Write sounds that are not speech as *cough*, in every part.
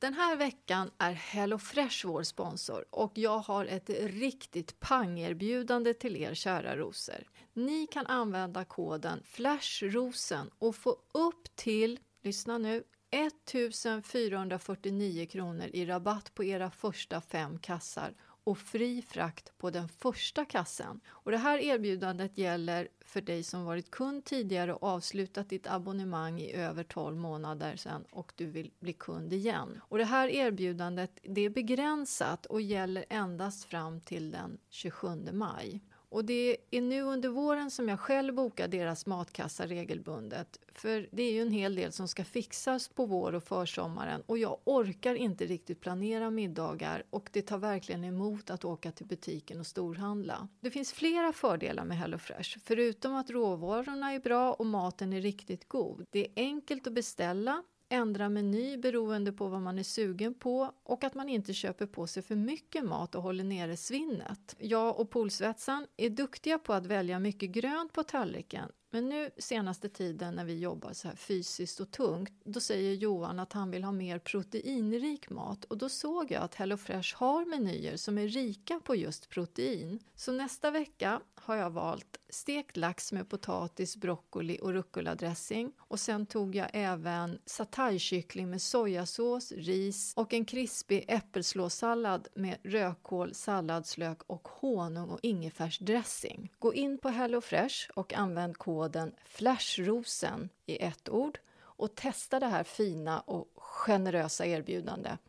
Den här veckan är HelloFresh vår sponsor och jag har ett riktigt pangerbjudande till er kära rosor. Ni kan använda koden FLASHROSEN och få upp till, lyssna nu, 1449 kronor i rabatt på era första fem kassar och fri frakt på den första kassen. Och det här erbjudandet gäller för dig som varit kund tidigare och avslutat ditt abonnemang i över 12 månader sedan och du vill bli kund igen. Och det här erbjudandet det är begränsat och gäller endast fram till den 27 maj. Och det är nu under våren som jag själv bokar deras matkassa regelbundet. För det är ju en hel del som ska fixas på vår och försommaren och jag orkar inte riktigt planera middagar och det tar verkligen emot att åka till butiken och storhandla. Det finns flera fördelar med HelloFresh, förutom att råvarorna är bra och maten är riktigt god. Det är enkelt att beställa ändra meny beroende på vad man är sugen på och att man inte köper på sig för mycket mat och håller nere svinnet. Jag och Polsvetsan är duktiga på att välja mycket grönt på tallriken men nu senaste tiden när vi jobbar så här fysiskt och tungt då säger Johan att han vill ha mer proteinrik mat och då såg jag att HelloFresh har menyer som är rika på just protein. Så nästa vecka har jag valt stekt lax med potatis, broccoli och rucola-dressing och sen tog jag även sataykyckling med sojasås, ris och en krispig äppelslåssallad med rödkål, salladslök och honung och ingefärsdressing. Gå in på HelloFresh och använd koden koden FLASHROSEN i ett ord och testa det här fina och generösa erbjudandet.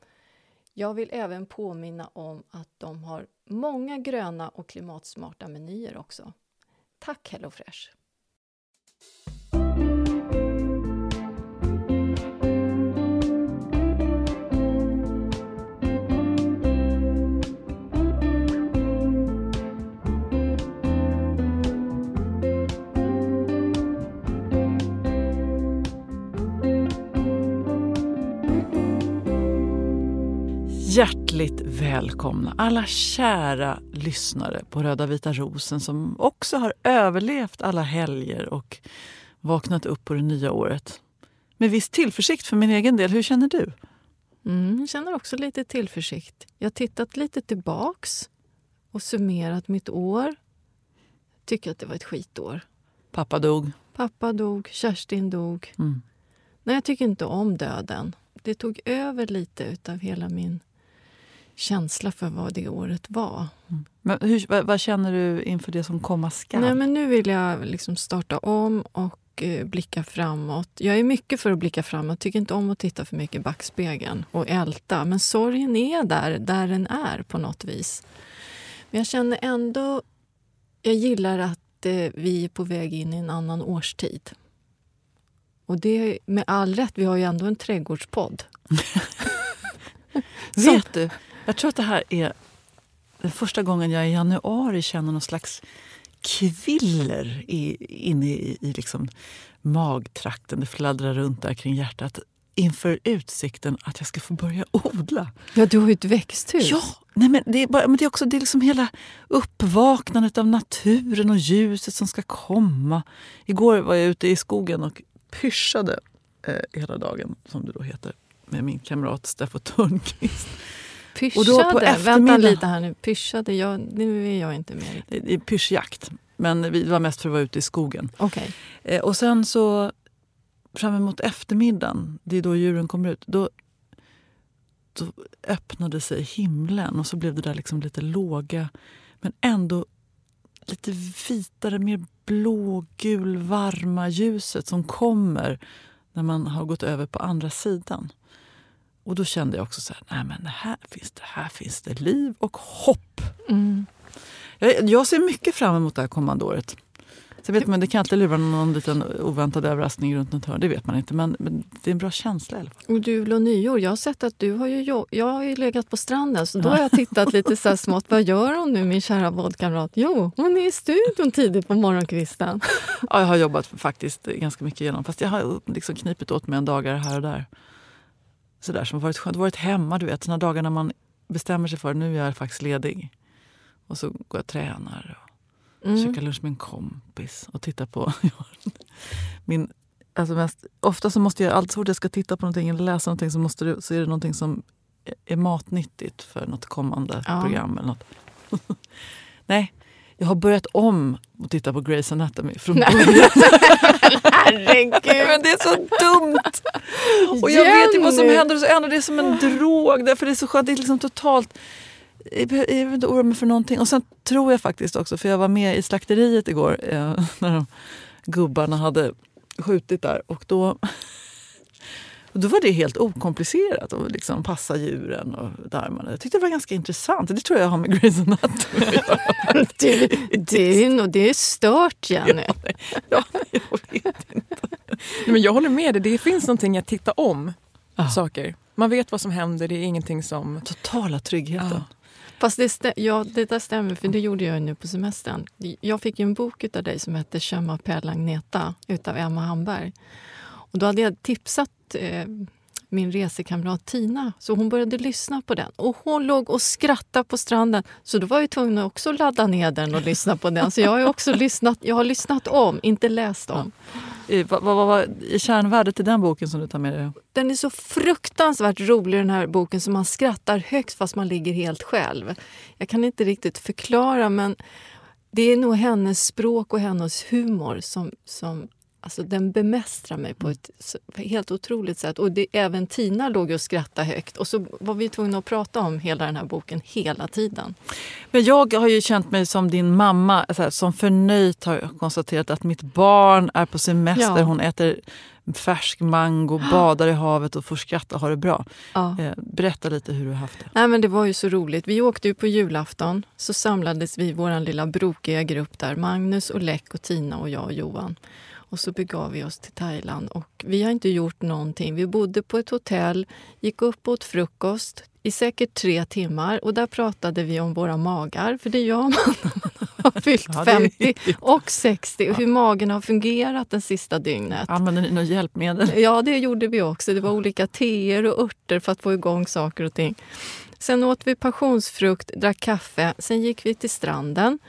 Jag vill även påminna om att de har många gröna och klimatsmarta menyer också. Tack HelloFresh! Hjärtligt välkomna alla kära lyssnare på Röda vita rosen som också har överlevt alla helger och vaknat upp på det nya året. Med viss tillförsikt för min egen del. Hur känner du? Mm, jag känner också lite tillförsikt. Jag har tittat lite tillbaks och summerat mitt år. Tycker att det var ett skitår. Pappa dog. Pappa dog, Kerstin dog. Mm. Nej, jag tycker inte om döden. Det tog över lite av hela min känsla för vad det året var. Men hur, vad, vad känner du inför det som komma skall? Nej, men nu vill jag liksom starta om och eh, blicka framåt. Jag är mycket för att blicka framåt. tycker inte om att titta för mycket i backspegeln och älta. Men sorgen är där, där den är på något vis. Men jag känner ändå... Jag gillar att eh, vi är på väg in i en annan årstid. Och det med all rätt. Vi har ju ändå en trädgårdspodd. *laughs* Vet du, jag tror att det här är den första gången jag i januari känner någon slags kviller i, inne i, i liksom magtrakten. Det fladdrar runt där kring hjärtat inför utsikten att jag ska få börja odla. Ja, du har ju ett växthus. Ja, nej men det är, bara, men det är också det är liksom hela uppvaknandet av naturen och ljuset som ska komma. Igår var jag ute i skogen och pyschade eh, hela dagen, som det då heter, med min kamrat Steffo Törnqvist. Pyschade? Och då på Vänta lite här nu. Pyschade? Jag, nu är jag inte med. Det är pyschjakt. Men vi var mest för att vara ute i skogen. Okej. Eh, och sen så fram emot eftermiddagen, det är då djuren kommer ut, då, då öppnade sig himlen och så blev det där liksom lite låga men ändå lite vitare, mer blågul, varma ljuset som kommer när man har gått över på andra sidan. Och då kände jag också så här, nej men här finns det, här finns det liv och hopp. Mm. Jag, jag ser mycket fram emot det här kommande året. Så vet man, det kan alltid lura någon liten oväntad överraskning runt något hörn. Det vet man inte. Men, men, det är en bra känsla i alla fall. Och jul och nyår. Jag har sett att du har ju, jag har ju legat på stranden så då har jag tittat lite så *laughs* smått. Vad gör hon nu min kära poddkamrat? Jo, hon är i studion tidigt på morgonkvisten. Ja, jag har jobbat faktiskt ganska mycket igenom. Fast jag har liksom knipit åt mig en dagar här och där. Sådär som varit skönt. Varit hemma, du vet. Såna dagar när man bestämmer sig för nu är jag faktiskt ledig. Och så går jag och tränar. Och Mm. Käka lunch med en kompis och titta på... *laughs* min, alltså mest, ofta så måste jag, alltid så fort jag ska titta på någonting eller läsa någonting så, måste det, så är det någonting som är matnyttigt för något kommande ja. program. eller något. *laughs* Nej, jag har börjat om att titta på Grey's Anatomy från början. *laughs* Herregud! Men det är så dumt! Och jag vet ju vad som händer och så ändå det är som en drog. Därför det är så skönt. Det är liksom totalt jag behöver inte oroa mig för någonting. Och sen tror jag faktiskt också, för jag var med i slakteriet igår eh, *laughs* när de, gubbarna hade skjutit där. Och då, och då var det helt okomplicerat att liksom passa djuren och darmarna. Jag tyckte det var ganska intressant. Det tror jag har med Grey's Anatomy det, *laughs* det, är, det är stört, Jenny. Ja, jag vet inte. Men jag håller med dig. Det finns någonting att titta om ah. saker. Man vet vad som händer. Det är ingenting som... Totala tryggheten. Ah. Fast det, ja, det där stämmer, för det gjorde jag nu på semestern. Jag fick en bok av dig som hette Kömma per Agneta utav Emma Hamberg. Och då hade jag tipsat eh, min resekamrat Tina, så hon började lyssna på den. Och hon låg och skrattade på stranden, så då var jag tvungen att också ladda ner den och lyssna på den. Så jag har också lyssnat, jag har lyssnat om, inte läst om. Vad var, var kärnvärdet i den boken som du tar med dig? Den är så fruktansvärt rolig den här boken så man skrattar högt fast man ligger helt själv. Jag kan inte riktigt förklara men det är nog hennes språk och hennes humor som, som Alltså den bemästrar mig på ett helt otroligt sätt. Och det, även Tina låg och skrattade högt. Och så var vi tvungna att prata om hela den här boken hela tiden. Men jag har ju känt mig som din mamma, här, som förnöjt har konstaterat att mitt barn är på semester. Ja. Hon äter färsk mango, *gasps* badar i havet och får skratta och ha det bra. Ja. Eh, berätta lite hur du har haft det. Nej, men det var ju så roligt. Vi åkte ju på julafton. Så samlades vi, vår lilla brokiga grupp där. Magnus, och Läck, och Tina och jag och Johan. Och så begav vi oss till Thailand. Och vi har inte gjort någonting. Vi bodde på ett hotell, gick upp och åt frukost i säkert tre timmar. Och där pratade vi om våra magar, för det gör man när man har *laughs* fyllt ja, 50 och 60. Och hur magen har fungerat det sista dygnet. Använde ni något hjälpmedel? Ja, det gjorde vi också. Det var olika teer och örter för att få igång saker och ting. Sen åt vi passionsfrukt, drack kaffe. Sen gick vi till stranden.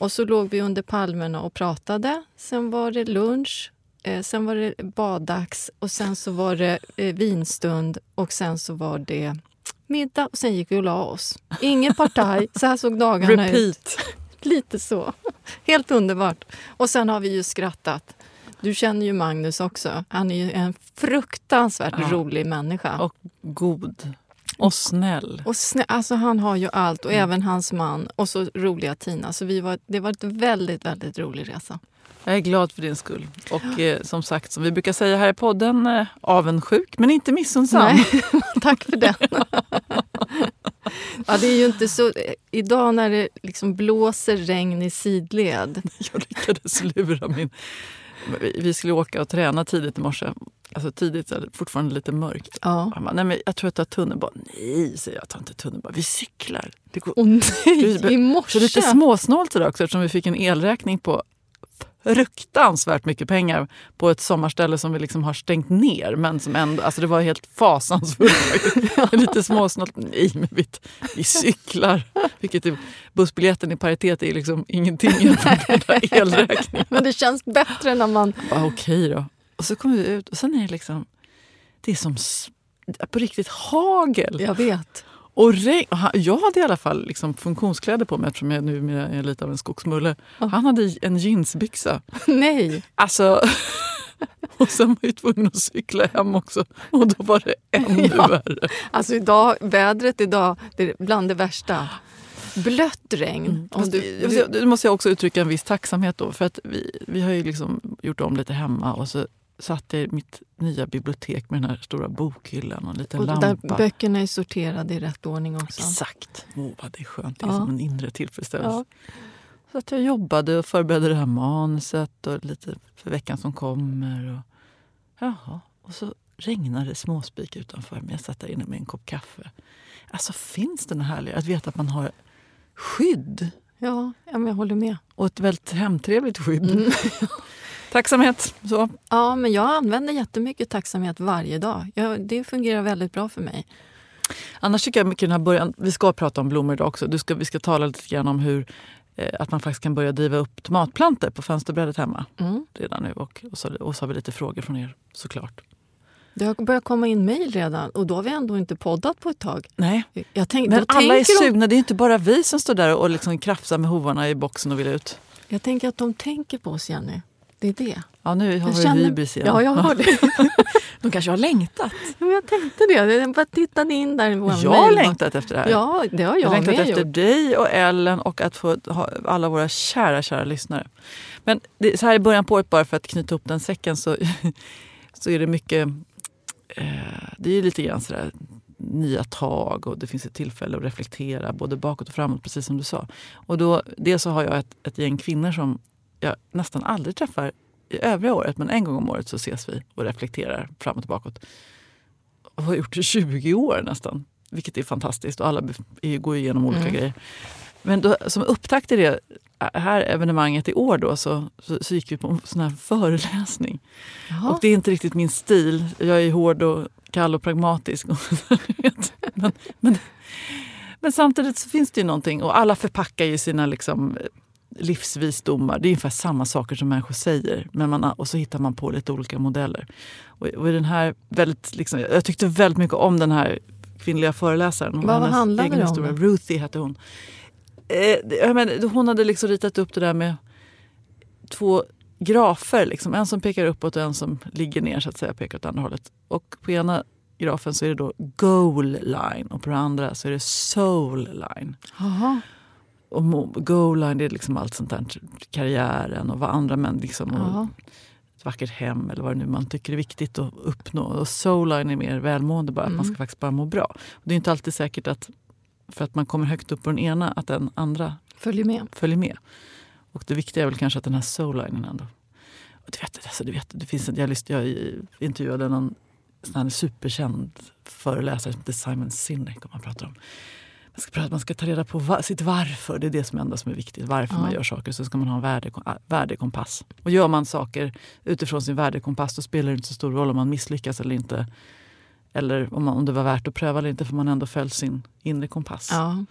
Och så låg vi under palmerna och pratade. Sen var det lunch, eh, sen var det baddags och sen så var det eh, vinstund och sen så var det middag och sen gick vi och la oss. Ingen partaj, så här såg dagarna Repeat. ut. *laughs* Lite så. Helt underbart. Och sen har vi ju skrattat. Du känner ju Magnus också. Han är ju en fruktansvärt ja. rolig människa. Och god. Och snäll. Och snäll. Alltså han har ju allt, och mm. även hans man. Och så roliga Tina. Så vi var, det var en väldigt, väldigt rolig resa. Jag är glad för din skull. Och eh, som sagt, som vi brukar säga här i podden, eh, avundsjuk men inte missunnsam. *laughs* Tack för den. ja, det är ju inte så... Idag när det liksom blåser regn i sidled. *laughs* Jag lyckades lura min... Vi skulle åka och träna tidigt i morse Alltså tidigt så fortfarande lite mörkt. Ja. bara, nej men jag tror jag tar tunnelbanan. Nej, säger jag. tar inte tunnelbanan. Vi cyklar. Det går... Oh, nej, i morse! Så lite småsnålt idag också eftersom vi fick en elräkning på fruktansvärt mycket pengar på ett sommarställe som vi liksom har stängt ner. Men som ändå, alltså det var helt fasansfullt. *laughs* Lite småsnålt. Nej, men vi, vi cyklar. Vilket är, bussbiljetten i paritet är liksom ingenting *laughs* jämfört med elräkningen. Men det känns bättre när man... Okej okay då. Och så kommer vi ut och sen är det liksom... Det är som på riktigt hagel. Jag vet. Och regn, jag hade i alla fall liksom funktionskläder på mig eftersom jag nu är lite av en skogsmulle. Oh. Han hade en jeansbyxa. *laughs* Nej! Alltså... *laughs* Och sen var jag tvungen att cykla hem också och då var det *laughs* ännu Ja. värre. Alltså idag, vädret idag, det är bland det värsta. Blött regn. Om Fast du, du, Nu måste jag också uttrycka en viss tacksamhet då. För att vi, vi har ju liksom gjort om lite hemma och så satt jag i mitt nya bibliotek med den här stora bokhyllan och en liten och där lampa. böckerna är sorterade i rätt ordning också. Exakt! Åh, vad det är skönt. Det är Ja. som en inre tillfredsställelse. Ja. Så att jag jobbade och förberedde det här manuset och lite för veckan som kommer. Och, jaha. och så regnade småspik utanför. Men jag satt där inne med en kopp kaffe. Alltså finns det något härligt att veta att man har skydd? Ja, jag håller med. Och ett väldigt hemtrevligt skydd. Mm. *laughs* Tacksamhet. Så. Ja, men jag använder jättemycket tacksamhet varje dag. Ja, det fungerar väldigt bra för mig. Annars tycker jag mycket den här början, vi ska prata om blommor idag också. Du ska, vi ska tala lite grann om hur eh, att man faktiskt kan börja driva upp tomatplantor på fönsterbrädet hemma Mm. redan nu. Och, och, så, och så har vi lite frågor från er såklart. Det har börjat komma in mejl redan och då har vi ändå inte poddat på ett tag. Nej, Jag tänk, men alla är tänker de, sugna. Det är inte bara vi som står där och liksom krafsar med hovarna i boxen och vill ut. jag tänker att de tänker på oss, Jenny. Det är det. Ja, nu har Jag vi känner- hybris igen. Ja, jag har det. *laughs* De kanske har längtat. Ja, jag tänkte det. Jag bara tittade in där i vår Jag har längtat efter det här. Ja, det har Jag jag, har längtat efter gjort. dig och Ellen och att få ha alla våra kära, kära lyssnare. Men det, så här i början på året, bara för att knyta ihop den säcken, så, *laughs* så är det mycket... Eh, det är lite grann sådär nya tag och det finns ett tillfälle att reflektera både bakåt och framåt, precis som du sa. Och då, dels så har jag ett, ett gäng kvinnor som jag nästan aldrig träffar i övriga året, men en gång om året så ses vi och reflekterar framåt och bakåt. Och har gjort det i 20 år nästan, vilket är fantastiskt. Och alla går igenom olika Mm. grejer. Men då, som upptakt till det här evenemanget i år då, så, så, så gick vi på en sån här föreläsning. Jaha. Och det är inte riktigt min stil. Jag är hård och kall och pragmatisk. *laughs* men, men, men samtidigt så finns det ju någonting. Och alla förpackar ju sina liksom, livsvisdomar. Det är ungefär samma saker som människor säger. Men man, och så hittar man på lite olika modeller. Och, och den här väldigt, liksom, jag tyckte väldigt mycket om den här kvinnliga föreläsaren. Och Vad handlade egen det om historia. Ruthie hette hon. Eh, menar, hon hade liksom ritat upp det där med två grafer. Liksom. En som pekar uppåt och en som ligger ner så att säga, pekar åt andra hållet. Och på ena grafen så är det då goal line och på den andra så är det soul line. Jaha. Och mo- goal line det är liksom allt sånt där, karriären och vad andra män liksom, Ja. ett vackert hem eller vad det nu man tycker är viktigt att uppnå. Och soul line är mer välmående, bara att man ska Mm. faktiskt bara må bra. Och det är inte alltid säkert att för att man kommer högt upp på den ena att den andra Följ med. följer med. Och det viktiga är väl kanske att den här soul-linen ändå... Och du vet, alltså, du vet, det finns en, jag, lyssnade, jag intervjuade någon sån superkänd föreläsare som heter Simon Sinek. Och man pratar om man ska, prata, man ska ta reda på va, sitt varför. Det är det som är enda som är viktigt. Varför Ja. man gör saker. Så ska man ha en värde, värdekompass. Och gör man saker utifrån sin värdekompass då spelar det inte så stor roll om man misslyckas eller inte. Eller om, man, om det var värt att pröva eller inte för man ändå följt sin inre kompass. Ja.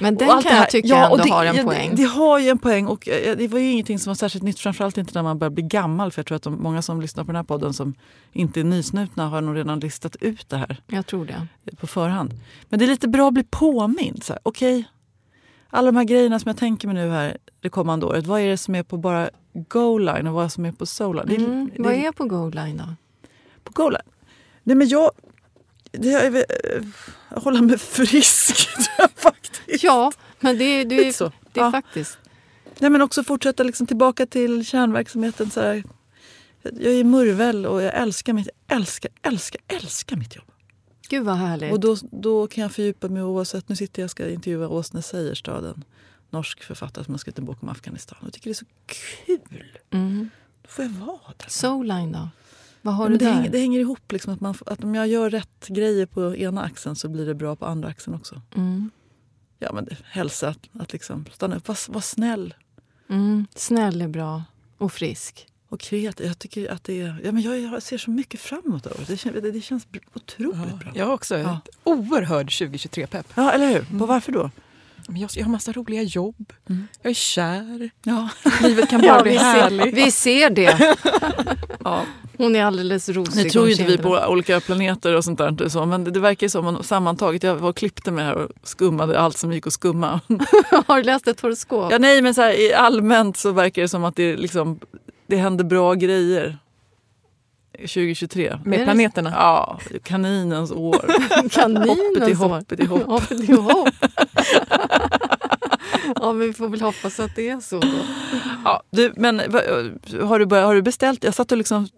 Men den kan jag tycka ja, ändå det, har en ja, poäng. Det, det har ju en poäng och eh, det var ju ingenting som var särskilt nytt. Framförallt inte när man börjar bli gammal. För jag tror att de, många som lyssnar på den här podden som inte är nysnutna har nog redan listat ut det här Jag tror det. på förhand. Men det är lite bra att bli påmind. Okej, alla de här grejerna som jag tänker mig nu här det kommande året. Vad är det som är på bara goal line och vad som är på soul line? Det är- Mm. Vad är på goal line då? på goal line? Nej men jag... Det är, eh, jag håller mig frisk *laughs* faktiskt. Ja, men det, är- det, är- så. det är Ja. faktiskt... Nej, men också fortsätta liksom tillbaka till kärnverksamheten. Så här. Jag är murvel och jag älskar mitt, älskar, älskar, älskar mitt jobb. Gud vad härligt. Och då, då kan jag fördjupa mig oavsett. Nu sitter jag och ska intervjua Åsne Seierstad, en norsk författare som har skrivit en bok om Afghanistan. Jag tycker det är så kul. Mm. Då får jag vara där. Soul line då? Vad har Ja, du det, där? hänger, det hänger ihop. Liksom, att, man, att om jag gör rätt grejer på ena axeln så blir det bra på andra axeln också. Mm. Ja, men det, hälsa, att, att liksom stanna upp, var, var snäll. Mm. Snäll är bra. Och frisk. och kreativ. Jag tycker att det är... Ja, men jag, jag ser så mycket fram emot det. Det, kän- det, det känns otroligt bra. Jag har också Ja. ett oerhörd 2023-pepp. Ja, eller hur? På varför då? Men Jag, jag har massa roliga jobb. Mm. Jag är kär. Ja. Livet kan bara Ja, bli vi, ser, härligt. vi ser det. *laughs* ja. Hon är alldeles rosig Nu tror ju inte vi på olika planeter och sånt där. Så, men det, det verkar ju som man, sammantaget. Jag var och klippte mig här och skummade allt som gick att skumma. *laughs* Har du läst ett horoskop? Ja, nej, men så här, i allmänt så verkar det som att det, liksom, det händer bra grejer. 2023. Med planeterna. Ja, kaninens år. *laughs* Kaninens Hoppet i hopp. år. Hoppet i hopp. *laughs* ja, men vi får väl hoppas att det är så då. Ja, du, men har du, börjat, har du beställt? Jag satt och liksom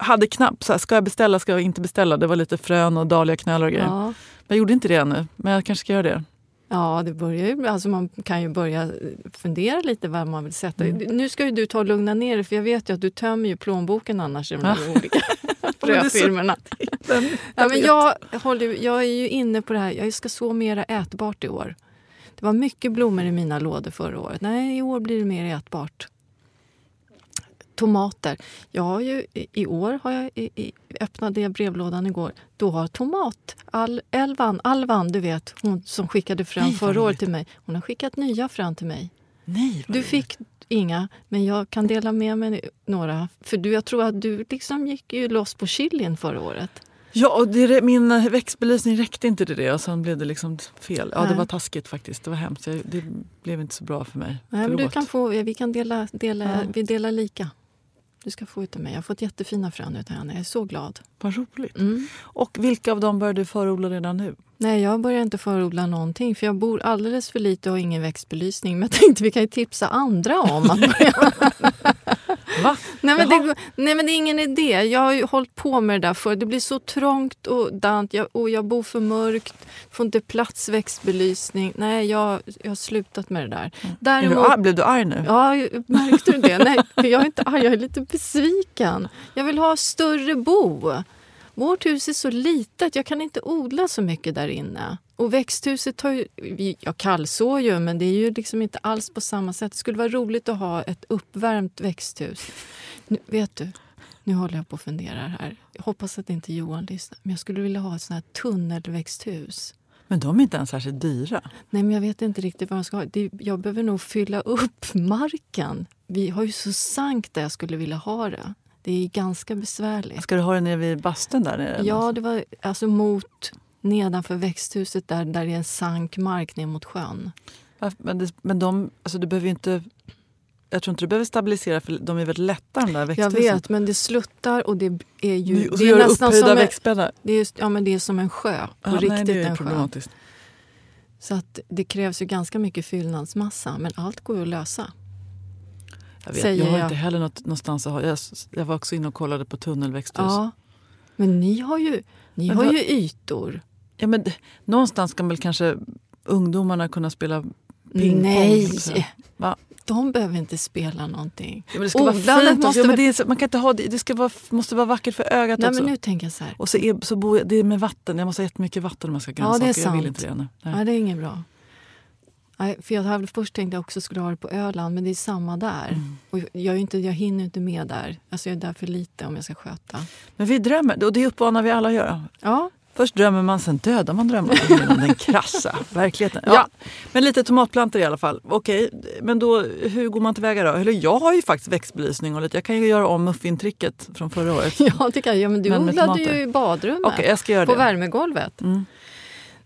hade knapp så här, ska jag beställa, ska jag inte beställa? Det var lite frön och dahliaknölar och grejer. Ja. Men jag gjorde inte det ännu, men jag kanske ska göra det. Ja, det börjar ju, alltså man kan ju börja fundera lite vad man vill sätta. Mm. Nu ska ju du ta och lugna ner dig för jag vet ju att du tömmer ju plånboken annars i de här olika *laughs* är så- fröfirmorna. Ja, men jag, håller, jag är ju inne på det här, jag ska så mera ätbart i år. Det var mycket blommor i mina lådor förra året. Nej, i år blir det mer ätbart. Tomater. Jag har ju, i, år har jag i, i, öppnade jag brevlådan igår. Då har tomat. Al, Elvan, Alvan, du vet, hon som skickade frön Nej, förra året till mig. Hon har skickat nya frön till mig. nej, Du fick inga, men jag kan dela med mig några. För du, jag tror att du liksom gick ju loss på chilin förra året. Ja, och det, min eh, växtbelysning räckte inte till det och sen blev det liksom fel. Ja, det Nej. var taskigt faktiskt. Det var hemskt. Det blev inte så bra för mig. Nej, men du Förlåt. kan få, vi kan dela, dela, Ja. vi delar lika. Du ska få utav mig. Jag har fått jättefina frön utav henne. Jag är så glad. Vad roligt. Mm. Och vilka av dem börjar du förodla redan nu? Nej, jag börjar inte förodla någonting för jag bor alldeles för lite och har ingen växtbelysning. Men jag tänkte vi kan ju tipsa andra om att börja. *laughs* Va? nej, men det, nej, men det är ingen idé. Jag har ju hållit på med det där för Det blir så trångt och dant jag, och jag bor för mörkt. Får inte plats växtbelysning. Nej, jag, jag har slutat med det där. Är du, Däremot, arg- blev du arg nu? Ja, märkte du det? Nej, jag är inte arg, jag är lite besviken. Jag vill ha större bo. Vårt hus är så litet, jag kan inte odla så mycket där inne. Och växthuset har ju... Jag kallsår ju, men det är ju liksom inte alls på samma sätt. Det skulle vara roligt att ha ett uppvärmt växthus. Nu, vet du, nu håller jag på att fundera här. Jag hoppas att inte Johan lyssnar. Men jag skulle vilja ha ett sånt här tunnelväxthus. Men de är inte ens särskilt dyra. Nej, men jag vet inte riktigt vad jag ska ha. Det, jag behöver nog fylla upp marken. Vi har ju så sankt där jag skulle vilja ha det. Det är ganska besvärligt. Ska du ha det nere vid bastun där nere? Ja, det var alltså mot nedanför växthuset där, där det är en sank mark ner mot sjön. Men, det, men de, alltså du behöver inte... Jag tror inte du behöver stabilisera för de är väldigt lätta de där Jag växthusen. vet, men det sluttar och det är ju... Och så det är nästan som växtbäddar. det är, ja, men det är som en sjö. På Ja, riktigt nej, det är en sjö. problematiskt. Så att det krävs ju ganska mycket fyllnadsmassa. Men allt går ju att lösa. Jag, vet, Säger jag har jag. inte heller något, någonstans att ha. Jag, jag var också inne och kollade på tunnelväxthus. Ja. Men ni har ju, ni Men har ju ytor. Ja, men, någonstans ska väl kanske ungdomarna kunna spela pingpong. Nej! så. Va? De behöver inte spela någonting. Ja, det ska vara Odlandet fint. måste Måste ja, men väl- det är, så- man kan inte ha det, det ska vara, måste vara vackert för ögat Nej, också. men nu tänker jag så här. Och så, är, så bor jag, det är med vatten. Jag måste ha jättemycket vatten om jag ska ha Ja, det är grönsaker. jag vill inte det ännu. Nej. Nej, det är inget bra. Nej, för jag hade först tänkt att jag också skulle ha det på Öland, men det är samma där. Mm. Och jag, inte, jag hinner inte med där. Alltså jag är där för lite om jag ska sköta. Men vi drömmer, och det uppmanar vi alla att göra. Ja, Först drömmer man, sen dödar man drömmarna. *laughs* Är Den krassa verkligheten. Ja. Ja. Men lite tomatplantor i alla fall. Okej, men då, hur går man tillväga då? Eller jag har ju faktiskt växtbelysning och lite. Jag kan ju göra om muffintricket från förra året. *laughs* ja det kan. Ja, men du Men odlade ju i badrummet. Okej, jag ska göra på det. värmegolvet. Mm.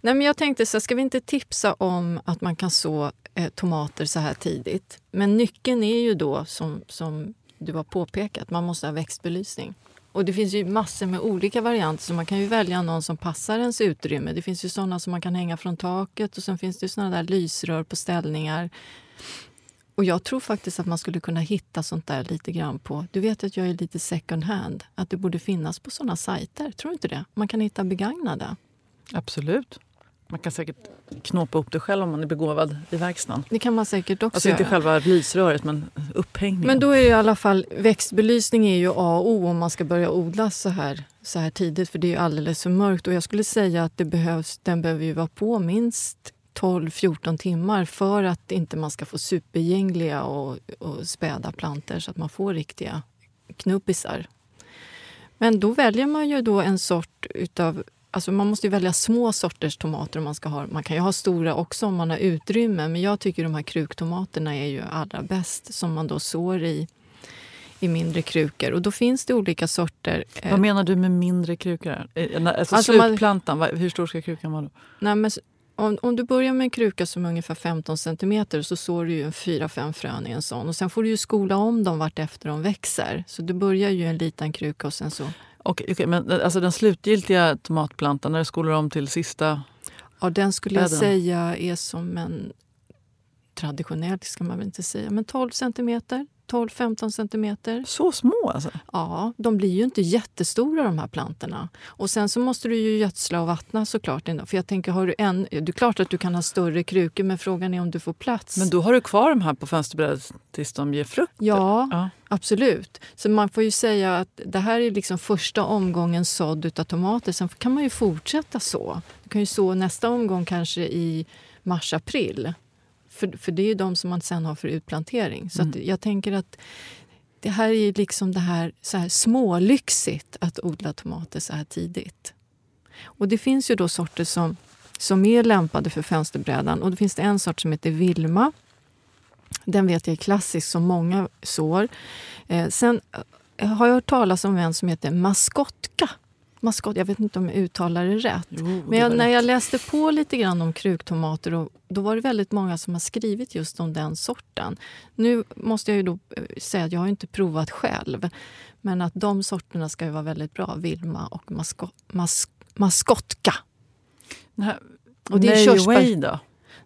Nej, men jag tänkte så ska vi inte tipsa om att man kan så eh, tomater så här tidigt? Men nyckeln är ju då, som, som du har påpekat, man måste ha växtbelysning. Och det finns ju massor med olika varianter, så man kan ju välja någon som passar ens utrymme. Det finns ju såna som man kan hänga från taket och sen finns det ju såna där lysrör på ställningar. Och jag tror faktiskt att man skulle kunna hitta sånt där lite grann på... Du vet att jag är lite second hand. Att det borde finnas på såna sajter. Tror du inte det? Man kan hitta begagnade. Absolut. Man kan säkert knåpa upp det själv om man är begåvad i verkstaden. Det kan man säkert också Alltså inte göra. själva lysröret men upphängningen. Men då är i alla fall växtbelysning är ju A och O om man ska börja odla så här, så här tidigt för det är alldeles för mörkt. Och jag skulle säga att det behövs, den behöver ju vara på minst 12-14 timmar för att inte man ska få supergängliga och, och späda planter så att man får riktiga knubbisar. Men då väljer man ju då en sort utav Alltså man måste ju välja små sorters tomater om man ska ha. Man kan ju ha stora också om man har utrymme. Men jag tycker de här kruktomaterna är ju allra bäst som man då sår i, i mindre krukor. Och då finns det olika sorter. Eh, Vad menar du med mindre krukor? Eh, Alltså, Alltså man- slutplantan, vad- hur stor ska krukan vara då? Nej, men om, om du börjar med en kruka som är ungefär 15 centimeter så sår du ju en 4-5 frön i en sån. Och sen får du ju skola om dem vart efter de växer. Så du börjar ju en liten kruka och sen så Och, okay, men alltså den slutgiltiga tomatplantan, när du skolar om till sista Ja, den skulle jag säga är som en traditionell, ska man väl inte säga, men 12 centimeter. 12-15 centimeter. Så små alltså? Ja, de blir ju inte jättestora de här plantorna. Och sen så måste du ju gödsla och vattna såklart. För jag tänker, har du en, det är klart att du kan ha större krukor men frågan är om du får plats. Men då har du kvar de här på fönsterbrädet tills de ger frukt? Ja, Ja. Absolut. Så man får ju säga att det här är liksom första omgången sådd utav tomater. Sen kan man ju fortsätta så. Du kan ju så nästa omgång kanske i mars-april. För, för det är ju de som man sen har för utplantering. Så att jag tänker att det här är ju liksom det här, så här smålyxigt att odla tomater så här tidigt. Och det finns ju då sorter som, som är lämpade för fönsterbrädan. Och det finns det en sort som heter Vilma. Den vet jag är klassisk som många sår. Eh, sen eh, har jag hört talas om en som heter maskotka. Maskott, jag vet inte om jag uttalar det rätt. Jo, Men jag, när jag läste på lite grann om kruktomater och, då var det väldigt många som har skrivit just om den sorten. Nu måste jag ju då eh, säga att jag har inte provat själv. Men att de sorterna ska ju vara väldigt bra. Vilma och masko, mas, maskotka. Och det är körsbär- då?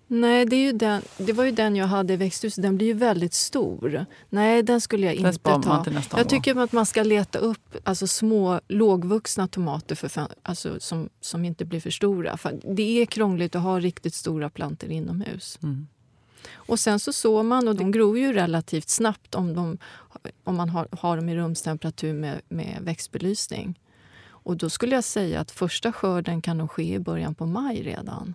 Nej, det, är ju den, det var ju den jag hade i växthuset. Den blir ju väldigt stor. Nej, den skulle jag Den inte ta. Jag tycker att man ska leta upp alltså, små lågvuxna tomater för, alltså, som, som inte blir för stora. För det är krångligt att ha riktigt stora plantor inomhus. Mm. Och sen så sår man och de gror ju relativt snabbt om, de, om man har, har dem i rumstemperatur med, med växtbelysning. Och då skulle jag säga att första skörden kan nog ske i början på maj redan.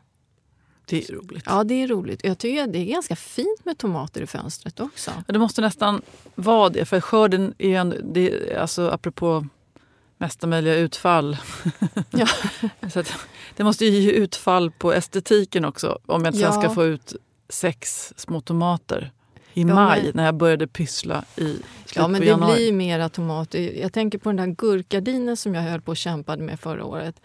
Det är roligt. Ja, det är roligt. Jag tycker det är ganska fint med tomater i fönstret också. Men Det måste nästan vara det, för skörden är ju ändå, det, alltså apropå mesta möjliga utfall. *laughs* Ja. *laughs* Så att, det måste ju ge utfall på estetiken också om jag sen Ja. ska få ut sex små tomater i Ja, maj men- när jag började pyssla i Ja, men det januari. blir mera tomater. Jag tänker på den där gurkgardinen som jag höll på och kämpade med förra året.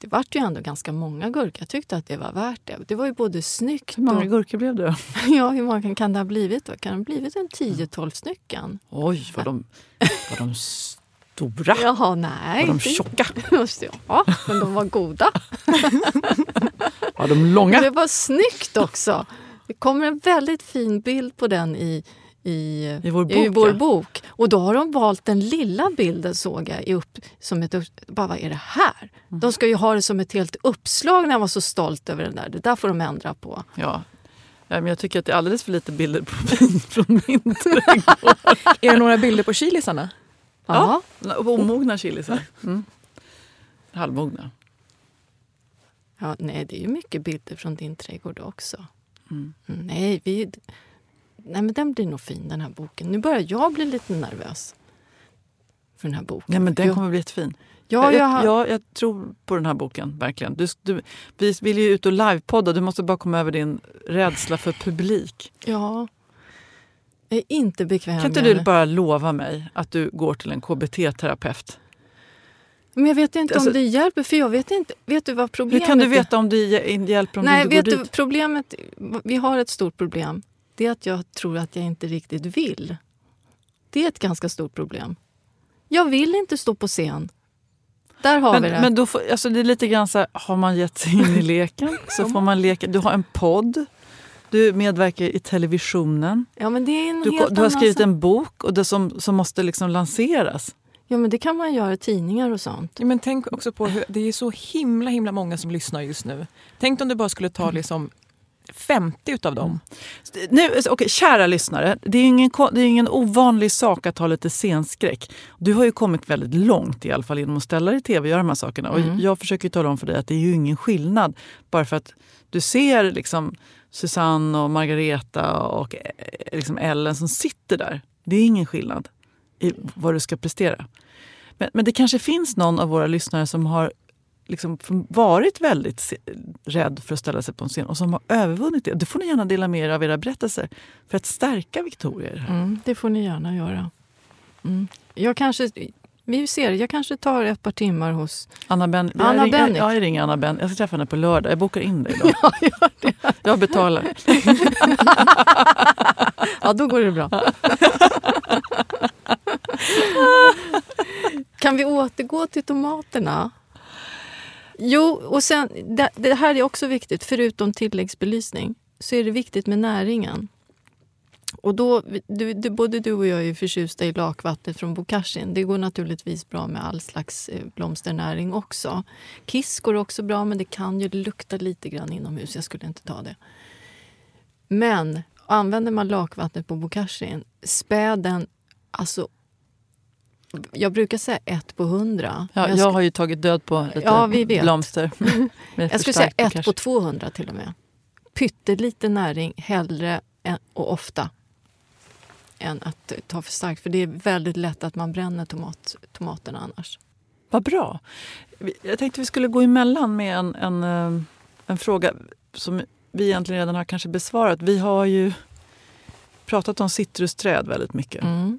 Det vart ju ändå ganska många gurkor. Jag tyckte att det var värt det. Det var ju både snyggt Hur många och... gurkor blev det? *laughs* Ja, hur många kan det ha blivit? Då? Kan det ha blivit en 10-12 stycken? Oj, vad de, vad de stora! Jaha, nej. Var de tjocka? *laughs* Ja, men de var goda. *laughs* Var de långa? Det var snyggt också. Det kommer en väldigt fin bild på den i, i, I vår i bok, vår ja. bok. Och då har de valt den lilla bilden såg jag. I upp, som ett, bara, vad är det här? Mm. De ska ju ha det som ett helt uppslag när jag var så stolt över den där. Det där får de ändra på. Ja. Ja, men jag tycker att det är alldeles för lite bilder på min, *laughs* från min trädgård. *laughs* Är det några bilder på chilisarna? Ja. Omogna chilisar. Mm. Halvmogna. Ja, nej, det är ju mycket bilder från din trädgård också. Mm. Mm, Nej, vi, nej, men den blir nog fin den här boken. Nu börjar jag bli lite nervös för den här boken. Nej, men den kommer bli jättefin. ja, jag, har- ja, jag tror på den här boken, verkligen. Du, du, vi vill ju ut och livepodda, du måste bara komma över din rädsla för publik. ja. Jag är inte bekväm Kan inte du bara lova mig att du går till en KBT-terapeut? Men jag vet inte Alltså- om det hjälper, för jag vet inte. Vet du vad problemet Hur kan du är? veta om det hj- hjälper om Nej, du inte vet går du, dit? problemet, vi har ett stort problem. Det är att jag tror att jag inte riktigt vill. Det är ett ganska stort problem. Jag vill inte stå på scen. Där har Men, vi det. men då får, alltså det är lite grann så här, har man gett sig in i *laughs* leken så får man leka. Du har en podd, du medverkar i televisionen. ja, men det är en Du, helt du har skrivit sak. en bok och det som, som måste liksom lanseras. Ja, men det kan man göra i tidningar och sånt. Ja, men tänk också på hur det är så himla himla många som lyssnar just nu. Tänk om du bara skulle ta liksom 50 utav dem. Nu, okay, kära lyssnare, det är, ingen, det är ingen ovanlig sak att ha lite scenskräck. Du har ju kommit väldigt långt i alla fall genom att ställa dig i tv och göra de här sakerna. Och jag försöker tala om för dig att det är ju ingen skillnad bara för att du ser liksom Susanne och Margareta och eh, liksom Ellen som sitter där. Det är ingen skillnad i vad du ska prestera. Men, men det kanske finns någon av våra lyssnare som har liksom varit väldigt rädd för att ställa sig på en scen och som har övervunnit det. Det får ni gärna dela med er av era berättelser för att stärka Victoria det. Mm, det får ni gärna göra. Mm. Jag kanske, vi ser, jag kanske tar ett par timmar hos... Anna, ben, Anna jag, ringer, Bennick. ja, jag ringer Anna Ben. Jag ska träffa henne på lördag. Jag bokar in dig då. *laughs* Jag betalar. *laughs* Ja, då går det bra. *laughs* Kan vi återgå till tomaterna? Jo, och sen, det, det här är också viktigt. Förutom tilläggsbelysning så är det viktigt med näringen. Och då, du, du, både du och jag är förtjusta i lakvattnet från Bokashin. Det går naturligtvis bra med all slags eh, blomsternäring också. Kiss går också bra, men det kan ju lukta lite grann inomhus. Jag skulle inte ta det. Men använder man lakvattnet på Bokashin, spä den alltså jag brukar säga ett på hundra. Ja, jag, jag har ju tagit död på lite ja, vi vet. blomster. *laughs* jag skulle säga ett på 200 till och med. Pyttelite näring hellre och ofta än att ta för starkt. För det är väldigt lätt att man bränner tomat, tomaterna annars. Vad bra. Jag tänkte vi skulle gå emellan med en, en, eh, en fråga som vi egentligen redan har kanske besvarat. Vi har ju pratat om citrusträd väldigt mycket. Mm.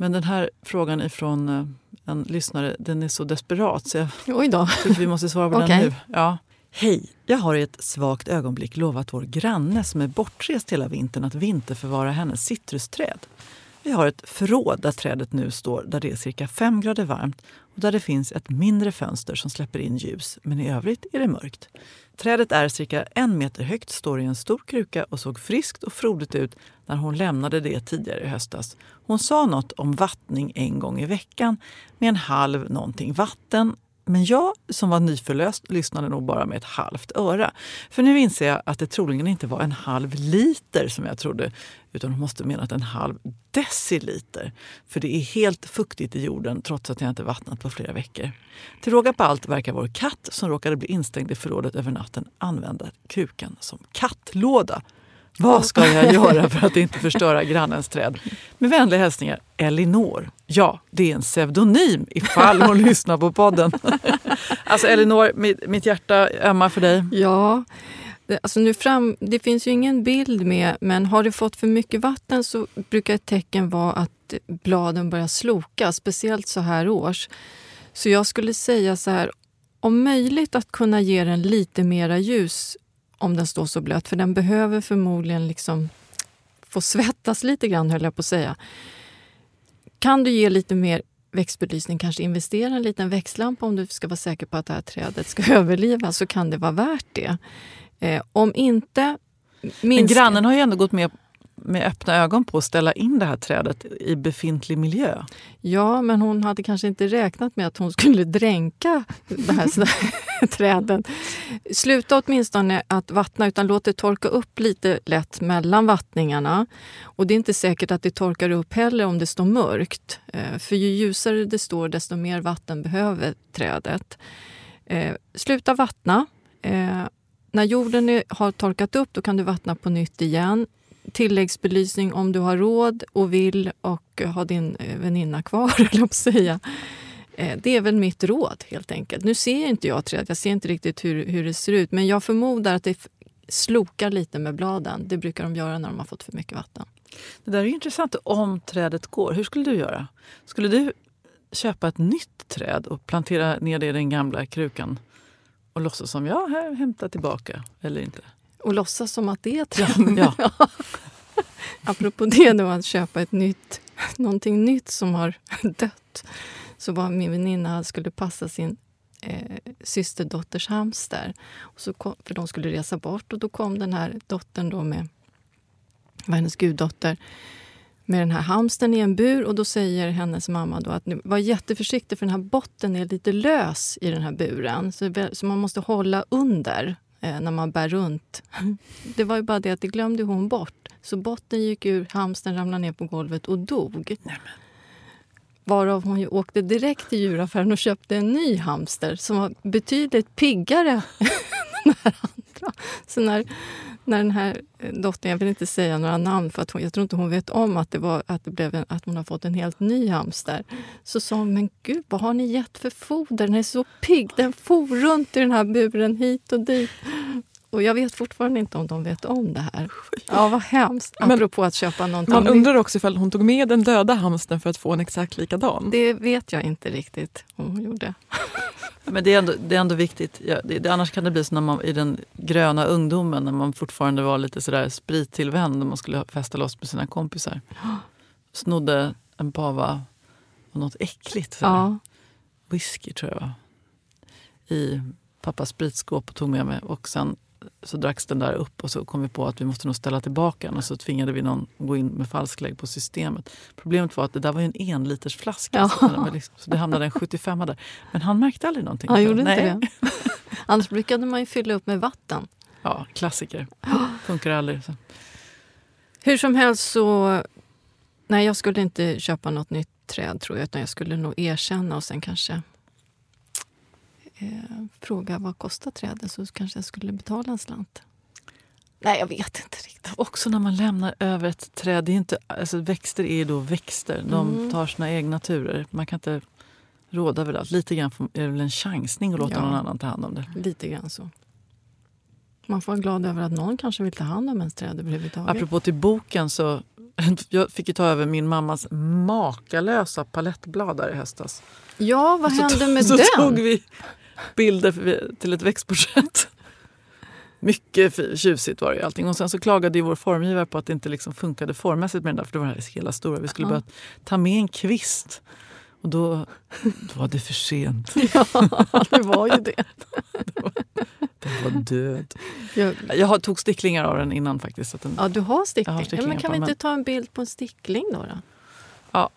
Men den här frågan ifrån eh, en lyssnare den är så desperat så jag Oj då. vi måste svara på okay. den nu. Ja. Hej! Jag har i ett svagt ögonblick lovat vår granne som är bortrest hela vintern att vinterförvara hennes citrusträd. Vi har ett förråd där trädet nu står där det är cirka 5 grader varmt och där det finns ett mindre fönster som släpper in ljus, men i övrigt är det mörkt. Trädet är cirka en meter högt, står i en stor kruka och såg friskt och frodigt ut när hon lämnade det tidigare i höstas. Hon sa något om vattning en gång i veckan med en halv någonting vatten men jag som var nyförlöst lyssnade nog bara med ett halvt öra. För nu inser jag att det troligen inte var en halv liter som jag trodde utan hon måste menat en halv deciliter. För det är helt fuktigt i jorden trots att jag inte vattnat på flera veckor. Till råga på allt verkar vår katt som råkade bli instängd i förrådet över natten använda krukan som kattlåda. Vad ska jag göra för att inte förstöra grannens träd? Med vänliga hälsningar Elinor. Ja, det är en pseudonym ifall hon lyssnar på podden. *laughs* Alltså Elinor, mitt, mitt hjärta ömmar för dig. Ja, Alltså nu fram, det finns ju ingen bild med, men har det fått för mycket vatten så brukar ett tecken vara att bladen börjar sloka, speciellt så här års. Så jag skulle säga så här, om möjligt att kunna ge den lite mera ljus om den står så blöt, för den behöver förmodligen liksom få svettas lite grann, höll jag på att säga. Kan du ge lite mer växtbelysning, kanske investera en liten växtlampa om du ska vara säker på att det här trädet ska *laughs* överleva, så kan det vara värt det. Eh, om inte... Minst... Men grannen har ju ändå gått med med öppna ögon på att ställa in det här trädet i befintlig miljö. Ja, men hon hade kanske inte räknat med att hon skulle dränka det här *laughs* träden. Sluta åtminstone att vattna, utan låt det torka upp lite lätt mellan vattningarna. Och det är inte säkert att det torkar upp heller om det står mörkt. Eh, för ju ljusare det står, desto mer vatten behöver trädet. Eh, sluta vattna. Eh, när jorden är, har torkat upp då kan du vattna på nytt igen tilläggsbelysning om du har råd och vill och ha din eh, väninna kvar, *laughs* eller att säga. Eh, det är väl mitt råd helt enkelt. Nu ser inte jag trädet, jag ser inte riktigt hur, hur det ser ut men jag förmodar att det slokar lite med bladen. Det brukar de göra när de har fått för mycket vatten. Det där är intressant om trädet går. Hur skulle du göra? Skulle du köpa ett nytt träd och plantera ner det i den gamla krukan och låtsas som jag här hämtar tillbaka eller inte? Och låtsas som att det är trend. Ja, *laughs* ja. Apropå det då, att köpa ett nytt, någonting nytt som har *laughs* dött. Så var min väninna skulle passa sin eh, systerdotters hamster. Och så kom, för de skulle resa bort och då kom den här dottern då med, var hennes guddotter, med den här hamsten i en bur och då säger hennes mamma då att var jätteförsiktig för den här botten är lite lös i den här buren. Så, så man måste hålla under när man bär runt. Det var ju bara det att det glömde hon bort. Så botten gick ur, hamsten ramlade ner på golvet och dog. Nämen. Varav hon ju åkte direkt till djuraffären och köpte en ny hamster som var betydligt piggare *laughs* än den här bra. Så när, när den här eh, dottern, jag vill inte säga några namn för att hon, jag tror inte hon vet om att, det var, att, det blev en, att hon har fått en helt ny hamster. Så sa hon, men gud vad har ni gett för foder? Den är så pigg, den for runt i den här buren hit och dit. Och jag vet fortfarande inte om de vet om det här. Ja, vad hemskt. Apropå att köpa någonting. Man undrar också ifall hon tog med den döda hamstern för att få en exakt likadan. Det vet jag inte riktigt om hon gjorde. *laughs* Men det är ändå, det är ändå viktigt. Ja, det, det, annars kan det bli som när man, i den gröna ungdomen när man fortfarande var lite sådär sprittillvänd och man skulle festa loss med sina kompisar. *gasps* Snodde en pava och något äckligt. Ja. whisky tror jag i pappas spritskåp och tog med mig. Och sen så dracks den där upp och så kom vi på att vi måste nog ställa tillbaka den och så tvingade vi någon att gå in med falsklägg på systemet. Problemet var att det där var ju en enliters flaska ja. så, liksom, så det hamnade en 75 där. Men han märkte aldrig någonting. Han gjorde Nej. inte det? *laughs* Annars brukade man ju fylla upp med vatten. Ja, klassiker. *gasps* Funkar aldrig. Så. Hur som helst så... Nej, jag skulle inte köpa något nytt träd tror jag, utan jag skulle nog erkänna och sen kanske eh, fråga vad kostar trädet så kanske jag skulle betala en slant. Nej, jag vet inte riktigt. Också när man lämnar över ett träd. Det är inte, alltså växter är då växter. De mm. tar sina egna turer. Man kan inte råda över allt. Lite grann är det väl en chansning att låta ja, någon annan ta hand om det. Lite grann så. Man får vara glad över att någon kanske vill ta hand om ens träd överhuvudtaget. Apropå till boken så *laughs* jag fick ju ta över min mammas makalösa palettblad där i höstas. Ja, vad hände med så den? Tog vi bilder till ett växtporträtt. Mycket tjusigt var det allting. Och sen så klagade ju vår formgivare på att det inte liksom funkade formmässigt med den där, för det var det hela stora. Vi skulle ja. börja ta med en kvist. Och då, då var det för sent. *laughs* Ja, det var ju det. *laughs* den var död. Jag, jag tog sticklingar av den innan faktiskt. Så den, ja, du har sticklingar. Har sticklingar ja, men kan vi inte ta en bild på en stickling då? då? Ja.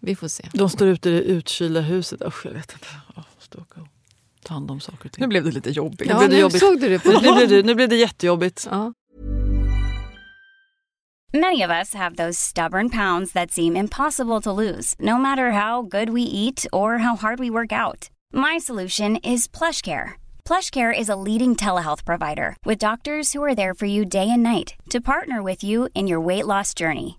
Vi får se. De står ute i det utkylda huset. Usch, jag vet inte. Oh, stå och ta hand om saker och ting. Nu blev det lite jobbigt. Ja, nu, blev det jobbigt. såg du det på *laughs* nu, blev det, nu blev det jättejobbigt. Ja. Many of us have those stubborn pounds that seem impossible to lose, no matter how good we eat or how hard we work out. My solution is PlushCare. PlushCare is a leading telehealth provider with doctors who are there for you day and night to partner with you in your weight loss journey.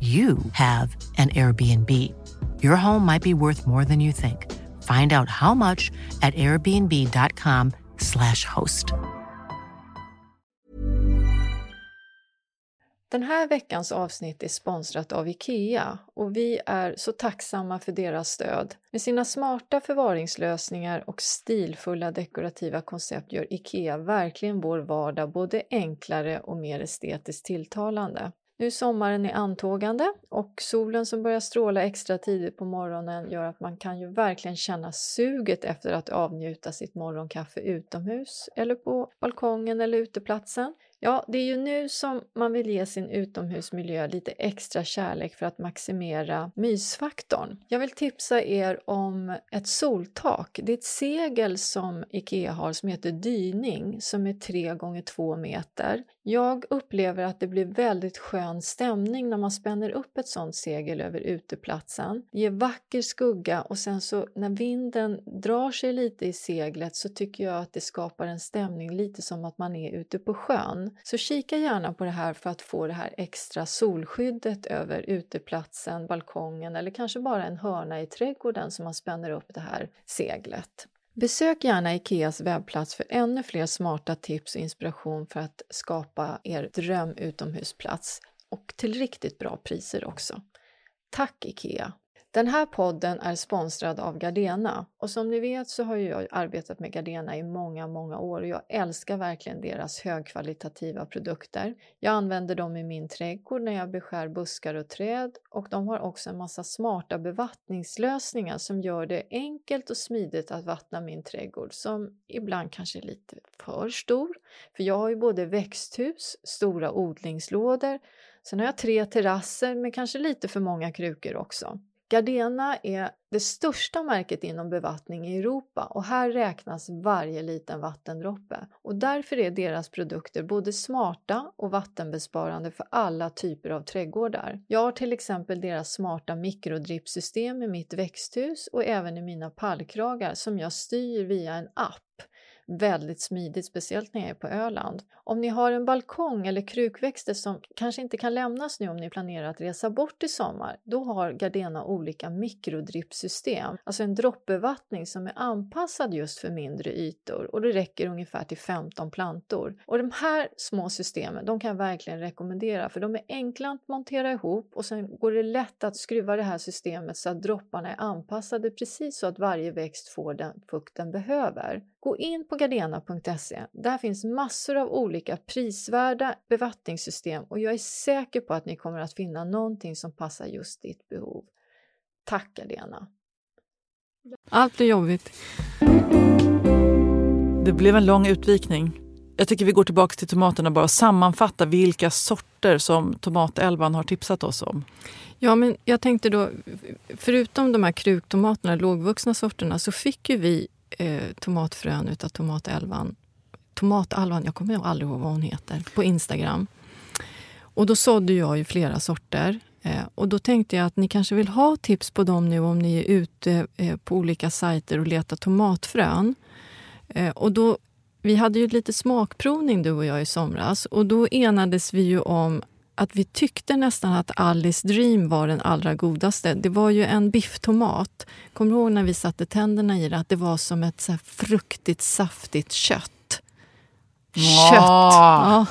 you have an Airbnb. Your home might be worth more than you think. Find out how much at airbnb.com slash host. Den här veckans avsnitt är sponsrat av IKEA och vi är så tacksamma för deras stöd. Med sina smarta förvaringslösningar och stilfulla dekorativa koncept gör IKEA verkligen vår vardag både enklare och mer estetiskt tilltalande. Nu är sommaren i antågande och solen som börjar stråla extra tidigt på morgonen gör att man kan ju verkligen känna suget efter att avnjuta sitt morgonkaffe utomhus eller på balkongen eller uteplatsen. Ja, det är ju nu som man vill ge sin utomhusmiljö lite extra kärlek för att maximera mysfaktorn. Jag vill tipsa er om ett soltak. Det är ett segel som IKEA har som heter Dyning som är 3 gånger 2 meter. Jag upplever att det blir väldigt skön stämning när man spänner upp ett sånt segel över uteplatsen. Det ger vacker skugga och sen så när vinden drar sig lite i seglet så tycker jag att det skapar en stämning lite som att man är ute på sjön. Så kika gärna på det här för att få det här extra solskyddet över uteplatsen, balkongen eller kanske bara en hörna i trädgården som man spänner upp det här seglet. Besök gärna Ikeas webbplats för ännu fler smarta tips och inspiration för att skapa er dröm utomhusplats och till riktigt bra priser också. Tack IKEA! Den här podden är sponsrad av Gardena och som ni vet så har jag arbetat med Gardena i många, många år och jag älskar verkligen deras högkvalitativa produkter. Jag använder dem i min trädgård när jag beskär buskar och träd och de har också en massa smarta bevattningslösningar som gör det enkelt och smidigt att vattna min trädgård som ibland kanske är lite för stor. För jag har ju både växthus, stora odlingslådor, sen har jag tre terrasser med kanske lite för många krukor också. Gardena är det största märket inom bevattning i Europa och här räknas varje liten vattendroppe. Och därför är deras produkter både smarta och vattenbesparande för alla typer av trädgårdar. Jag har till exempel deras smarta mikrodrippsystem i mitt växthus och även i mina pallkragar som jag styr via en app väldigt smidigt, speciellt när jag är på Öland. Om ni har en balkong eller krukväxter som kanske inte kan lämnas nu om ni planerar att resa bort i sommar, då har Gardena olika mikrodrippsystem, alltså en droppbevattning som är anpassad just för mindre ytor och det räcker ungefär till 15 plantor. Och de här små systemen, de kan jag verkligen rekommendera för de är enkla att montera ihop och sen går det lätt att skruva det här systemet så att dropparna är anpassade precis så att varje växt får den fukt den behöver. Gå in på gardena.se. Där finns massor av olika prisvärda bevattningssystem och jag är säker på att ni kommer att finna någonting som passar just ditt behov. Tack Gardena! Allt blir jobbigt. Det blev en lång utvikning. Jag tycker vi går tillbaka till tomaterna bara och sammanfattar vilka sorter som Tomatelvan har tipsat oss om. Ja, men jag tänkte då, förutom de här kruktomaterna, lågvuxna sorterna, så fick ju vi eh, tomatfrön utav tomatälvan. Tomatalvan, jag kommer aldrig ihåg vad hon heter, på Instagram. Och då sådde jag ju flera sorter. Eh, och då tänkte jag att ni kanske vill ha tips på dem nu om ni är ute eh, på olika sajter och letar tomatfrön. Eh, och då, vi hade ju lite smakprovning du och jag i somras och då enades vi ju om att vi tyckte nästan att Alice Dream var den allra godaste. Det var ju en bifftomat. Kommer du ihåg när vi satte tänderna i det? Att det var som ett så fruktigt, saftigt kött. Kött! Ja.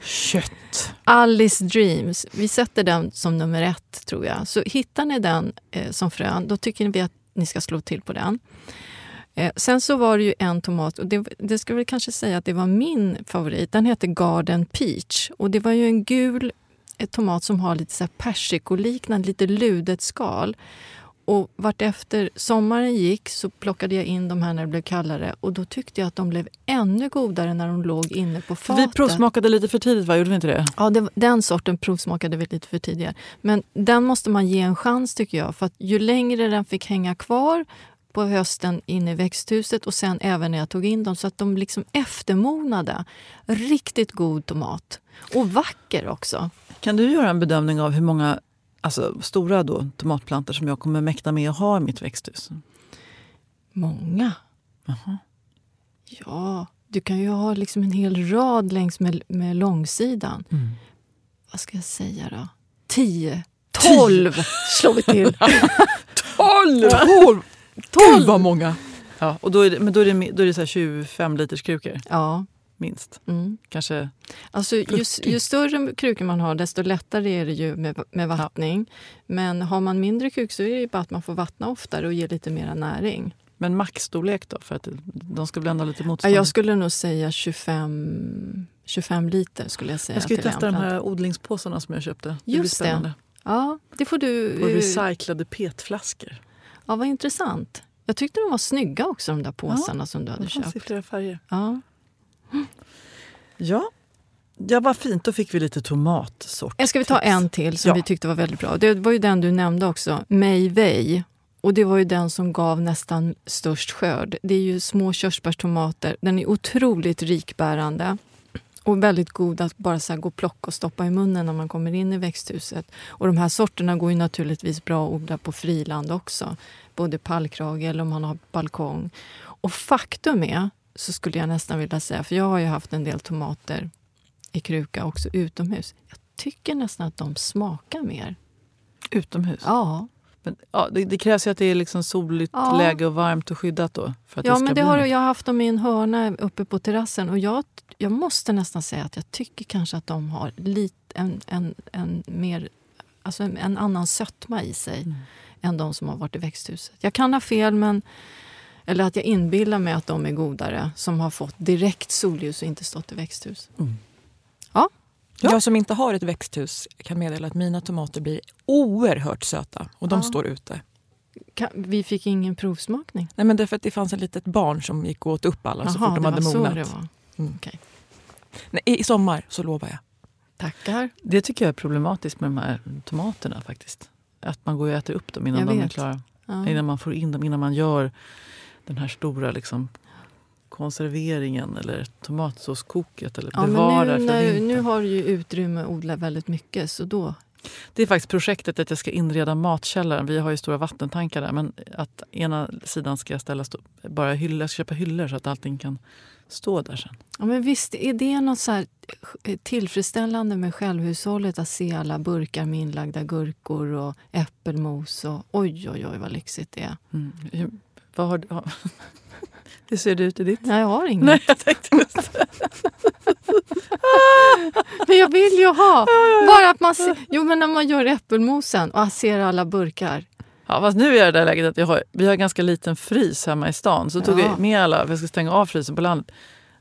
Kött! Alice Dreams. Vi sätter den som nummer ett, tror jag. Så hittar ni den eh, som frön, då tycker vi att ni ska slå till på den. Eh, sen så var det ju en tomat, och det, det ska väl kanske säga att det var min favorit. Den heter Garden Peach. Och det var ju en gul tomat som har lite så persikoliknande, lite ludet skal. Och vartefter sommaren gick så plockade jag in de här när det blev kallare och då tyckte jag att de blev ännu godare när de låg inne på fatet. Vi provsmakade lite för tidigt, va? Gjorde vi inte det? Ja, det, den sorten provsmakade vi lite för tidigare. Men den måste man ge en chans tycker jag. För att ju längre den fick hänga kvar på hösten inne i växthuset och sen även när jag tog in dem så att de liksom eftermonade. Riktigt god tomat. Och vacker också. Kan du göra en bedömning av hur många alltså, stora då, tomatplantor som jag kommer mäkta med att ha i mitt växthus? Många. Aha. Ja, du kan ju ha liksom en hel rad längs med, med långsidan. Mm. Vad ska jag säga då? Tio, tolv slår vi till. *laughs* tolv! tolv! Gud vad många! Ja, och då är det, men då är det, då är det så 25 liters krukor? Ja. Minst? Mm. Kanske alltså, ju, ju, större krukor man har, desto lättare är det ju med, med vattning. Ja. Men har man mindre krukor så är det bara att man får vattna oftare och ge lite mer näring. Men maxstorlek då? För att de ska ändå lite motstånd? Jag skulle nog säga 25, 25 liter. skulle Jag säga Jag ska ju testa de här odlingspåsarna som jag köpte. Det Just det. Ja, det får du... Och recyclade petflaskor. Ja, vad intressant. Jag tyckte de var snygga också, de där påsarna ja, som du hade de köpt. i flera färger. Ja. Ja. Ja, vad fint. Då fick vi lite tomatsort. Ska vi ta en till som ja. vi tyckte var väldigt bra? Det var ju den du nämnde också, Mei Wei. Och det var ju den som gav nästan störst skörd. Det är ju små körsbärstomater. Den är otroligt rikbärande. Och väldigt god att bara så gå och plocka och stoppa i munnen när man kommer in i växthuset. Och de här sorterna går ju naturligtvis bra att odla på friland också. Både pallkrage eller om man har balkong. Och faktum är, så skulle jag nästan vilja säga, för jag har ju haft en del tomater i kruka också utomhus. Jag tycker nästan att de smakar mer. Utomhus? Ja. Men, ja, det, det, krävs ju att det är liksom soligt ja. läge och varmt och skyddat då. För att ja, det men det bli... har jag haft dem i en hörna uppe på terrassen. Och jag, jag måste nästan säga att jag tycker kanske att de har lite, en, en, en, mer, alltså en, en annan sötma i sig mm. än de som har varit i växthuset. Jag kan ha fel, men eller att jag inbillar mig att de är godare som har fått direkt solljus och inte stått i växthus. Mm. Ja. Ja. Jag som inte har ett växthus kan meddela att mina tomater blir oerhört söta och de ja. står ute. Vi fick ingen provsmakning? Nej, men det är för att det fanns ett litet barn som gick och åt upp alla Aha, så fort de hade mognat. Så det var. Mm. Okay. Nej, I sommar så lovar jag. Tackar. Det tycker jag är problematiskt med de här tomaterna faktiskt. att man går och äter upp dem innan Jag de är vet. klara. Ja. Innan man får in dem, innan man gör den här stora liksom, konserveringen eller tomatsåskoket eller Ja, men bevarar nu, när, nu har du ju utrymme att odla väldigt mycket. Så då, Det är faktiskt projektet att jag ska inreda matkällaren. Vi har ju stora vattentankar där. Men att ena sidan ska jag ställa stå, bara hyllor, jag ska köpa hyllor så att allting kan stå där sen. ja, men visst är det något så tillfredsställande med självhushållet att se alla burkar med inlagda gurkor och äppelmos. Och, oj, oj, oj vad lyxigt det är. Mm. Vad har, du- hur ser det ut i ditt? Nej, jag har inget. Nej, jag tänkte just *laughs* Men jag vill ju ha! Bara att man ser, jo, men när man gör äppelmosen och ser alla burkar. Ja, fast nu är jag i det läget att jag har, vi har en ganska liten frys hemma i stan. Så tog Ja. jag med alla, för jag ska stänga av frysen på landet.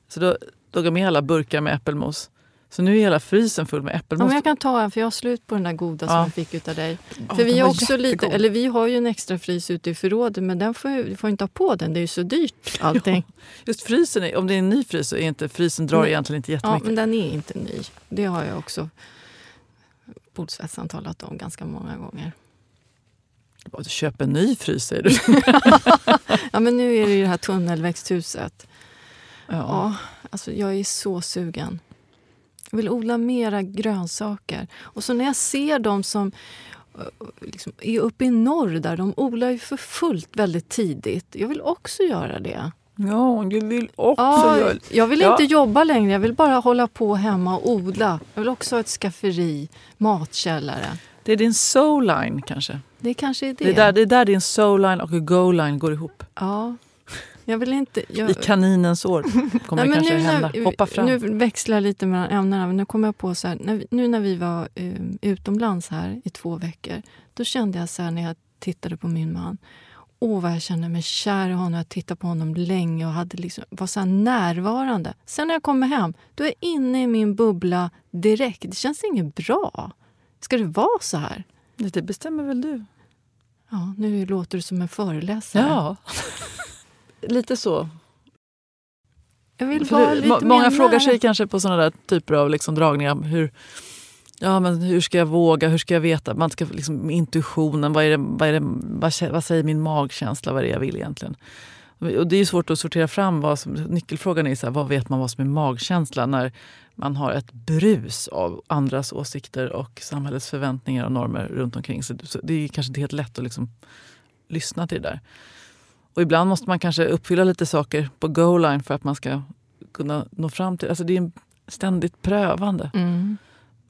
Så då tog jag med alla burkar med äppelmos. Så nu är hela frysen full med Ja, äppelmos. men jag kan ta en, för jag har slut på den där goda som Ja. jag fick utav dig. Ja, För vi var också lite, eller vi har ju en extra frys ute i förrådet, men den får, du får inte ha på den. Det är ju så dyrt allting. *laughs* Just frysen, är, om det är en ny frys så är inte frysen drar Nej. egentligen inte Ja, jättemycket. men den är inte ny. Det har jag också bordsvässan talat om ganska många gånger. Bara, Köp en ny frys säger du. *laughs* Ja, men nu är det ju det här tunnelväxthuset. Ja. Ja, alltså jag är så sugen. Jag vill odla mera grönsaker. Och så när jag ser de som eh, liksom, är uppe i norr, där de odlar ju för fullt väldigt tidigt. Jag vill också göra det. ja, du vill också Ja, göra... jag vill Ja. inte jobba längre. Jag vill bara hålla på hemma och odla. Jag vill också ha ett skafferi, matkällare. Det är din soul-line kanske. Det kanske är det. Det är, där, det är där din soul-line och go-line går ihop. Ja. Jag vill inte... Jag... I kaninens år kommer Nej, det kanske nu hända. Hoppa fram. Nu växlar jag lite mellan ämnena. Men nu kommer jag på så här, när, nu när vi var eh, utomlands här i två veckor. Då kände jag så här när jag tittade på min man. Åh, vad jag kände mig kär i honom. Jag tittade på honom länge och hade liksom, var så här närvarande. Sen när jag kommer hem, då är jag inne i min bubbla direkt. Det känns inget bra. Ska det vara så här? Det bestämmer väl du? Ja, nu låter du som en föreläsare. Ja. Lite så. Jag vill vara lite må- många frågar sig kanske på såna där typer av liksom dragningar. Hur, ja, men hur ska jag våga? Hur ska jag veta? Man ska liksom, intuitionen, vad, är det, vad, är det, vad, vad säger min magkänsla? Vad är det jag vill egentligen? Och det är svårt att sortera fram. Vad som, nyckelfrågan är så här, vad vet man vad som är magkänsla när man har ett brus av andras åsikter och samhällets förväntningar och normer runt omkring sig. Det är kanske inte helt lätt att liksom lyssna till det där. Och ibland måste man kanske uppfylla lite saker på go-line för att man ska kunna nå fram till... Alltså det är en ständigt prövande. Mm.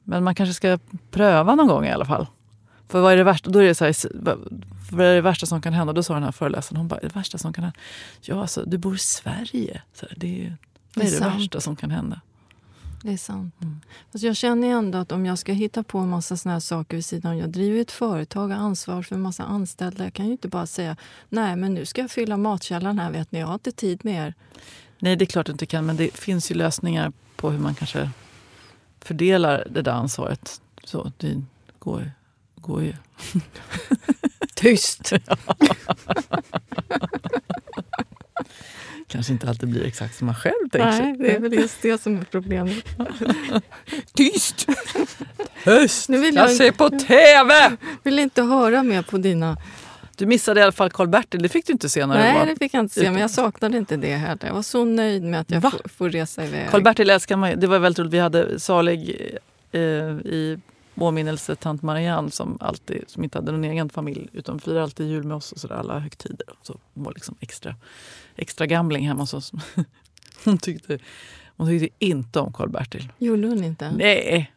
Men man kanske ska pröva någon gång i alla fall. För vad är det värsta? Då är det så här, vad är det värsta som kan hända? Då sa den här föreläsaren, hon bara, det värsta som kan hända? Ja, alltså, du bor i Sverige. Så här, det är, vad är Det det, är sant. värsta som kan hända? Det är sant. Mm. Fast jag känner ändå att om jag ska hitta på en massa såna här saker vid sidan om. Jag driver ett företag och ansvar för en massa anställda. Jag kan ju inte bara säga nej men nu ska jag fylla matkällaren här vet ni. Jag har inte tid med er. Nej, det är klart du inte kan, men det finns ju lösningar på hur man kanske fördelar det där ansvaret. Så det går, går ju. Tyst! *laughs* *laughs* kanske inte alltid blir exakt som man själv tänker nej, sig. det är väl just det som är problemet. *laughs* Tyst! Tyst! Nu vill jag jag- ser på TV! Vill inte höra mer på dina... Du missade i alla fall Karl-Bertil, det fick du inte se när Nej, var. det fick jag inte se. Men jag saknade inte det heller. Jag var så nöjd med att jag Va? får, får resa iväg. Karl-Bertil älskar man. Det var väldigt roligt. Vi hade salig eh, i åminnelse tant Marianne som, alltid, som inte hade någon egen familj utan firade alltid jul med oss och sådär, alla högtider. Så hon var liksom extra, extra gamling hemma hos oss. *laughs* Hon tyckte, hon tyckte inte om Karl-Bertil. Gjorde hon inte? Nej.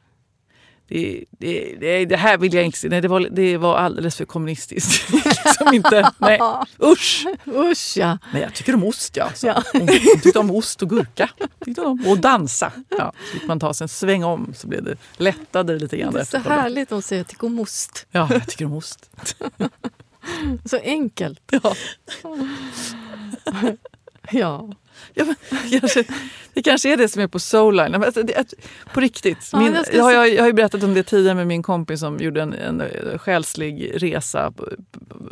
Det, det, det, det här vill jag inte se. Nej, det, var, det var alldeles för kommunistiskt. *laughs* liksom inte. Nej. Usch! Usch ja! Nej, jag tycker om ost. Ja. Så. Ja. Hon, hon tyckte om ost och gurka. Tyckte om. Och dansa. Ja, så fick man ta sig en sväng om så blev det lättade lite grann. Det är så härligt att säga till ost. Ja, jag tycker om ost. *laughs* Så enkelt. Ja. Ja. Ja, men, *laughs* kanske, det kanske är det som är på Soulline. Alltså, det, på riktigt. Min, jag jag, jag, jag har ju berättat om det tidigare med min kompis som gjorde en, en eh, själslig resa.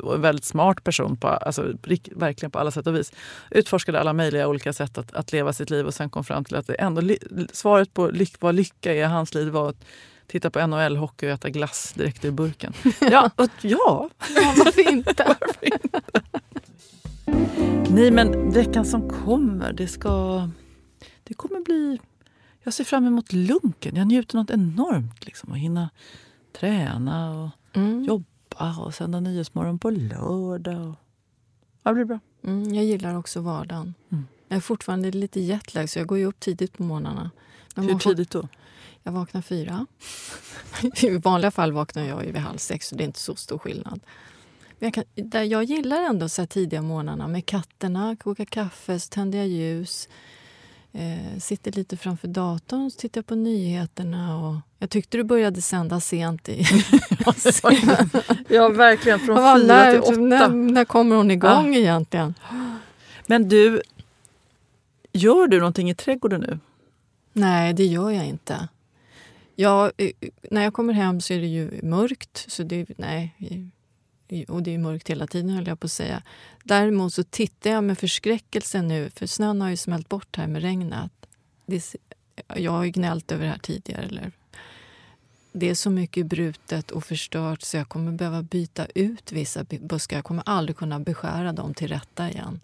Och en väldigt smart person, på, alltså, verkligen på alla sätt och vis. Utforskade alla möjliga olika sätt att, att leva sitt liv och sen kom fram till att det ändå, svaret på lyck, vad lycka är i hans liv var att titta på NHL-hockey och äta glass direkt ur burken. *laughs* Ja, och, ja. Ja, varför inte? *laughs* Nej, men veckan som kommer, det ska... Det kommer bli... Jag ser fram emot lunken. Jag njuter något enormt. Liksom, att hinna träna och Mm. jobba och sända Nyhetsmorgon på lördag. Och... Ja, det blir bra. Mm, jag gillar också vardagen. Mm. Jag är fortfarande lite jetlag så jag går ju upp tidigt på morgnarna. Men Hur tidigt då? Jag vaknar fyra. *laughs* I vanliga fall vaknar jag ju vid halv sex så det är inte så stor skillnad. Jag, kan, jag gillar ändå så här tidiga morgnarna med katterna, koka kaffe, så tänder jag ljus. Eh, sitter lite framför datorn, så tittar på nyheterna. Och jag tyckte du började sända sent. I, *laughs* Ja, verkligen. Från *laughs* fyra när, till åtta. när, när kommer hon igång egentligen? Men du, gör du någonting i trädgården nu? Nej, det gör jag inte. Jag, eh, när jag kommer hem så är det ju mörkt. Så det, nej, och det är mörkt hela tiden, höll jag på att säga. Däremot så tittar jag med förskräckelse nu, för snön har ju smält bort här med regnet. Det, jag har ju gnällt över det här tidigare. Eller? Det är så mycket brutet och förstört så jag kommer behöva byta ut vissa buskar. Jag kommer aldrig kunna beskära dem till rätta igen.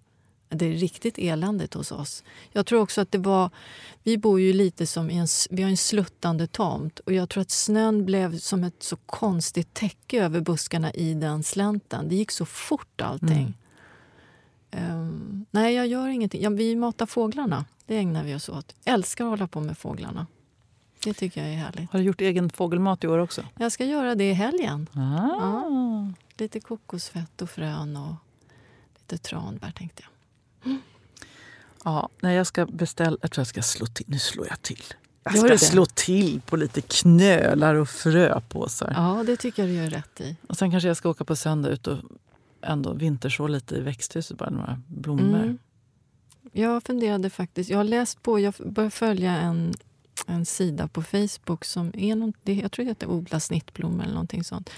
Det är riktigt eländigt hos oss. Jag tror också att det var... Vi bor ju lite som en, vi har en sluttande tomt och jag tror att snön blev som ett så konstigt täcke över buskarna i den slänten. Det gick så fort allting. Ehm, nej, jag gör ingenting. Ja, vi matar fåglarna. Det ägnar vi oss åt. Älskar att hålla på med fåglarna. Det tycker jag är härligt. Har du gjort egen fågelmat i år också? Jag ska göra det i helgen. Ah. Lite kokosfett och frön och lite tranbär tänkte jag. Ja, nej, jag ska beställa... Jag tror jag ska slå till. Nu slår jag till. Jag ska slå till på lite knölar och fröpåsar. Ja, det tycker jag du gör rätt i. Och sen kanske jag ska åka på söndag ut och ändå vinterså lite i växthuset. Bara några blommor. Mm. Jag funderade faktiskt. Jag har läst på, jag började följa en, en sida på Facebook som är något, det, jag tror det heter Odla snittblommor eller någonting sånt.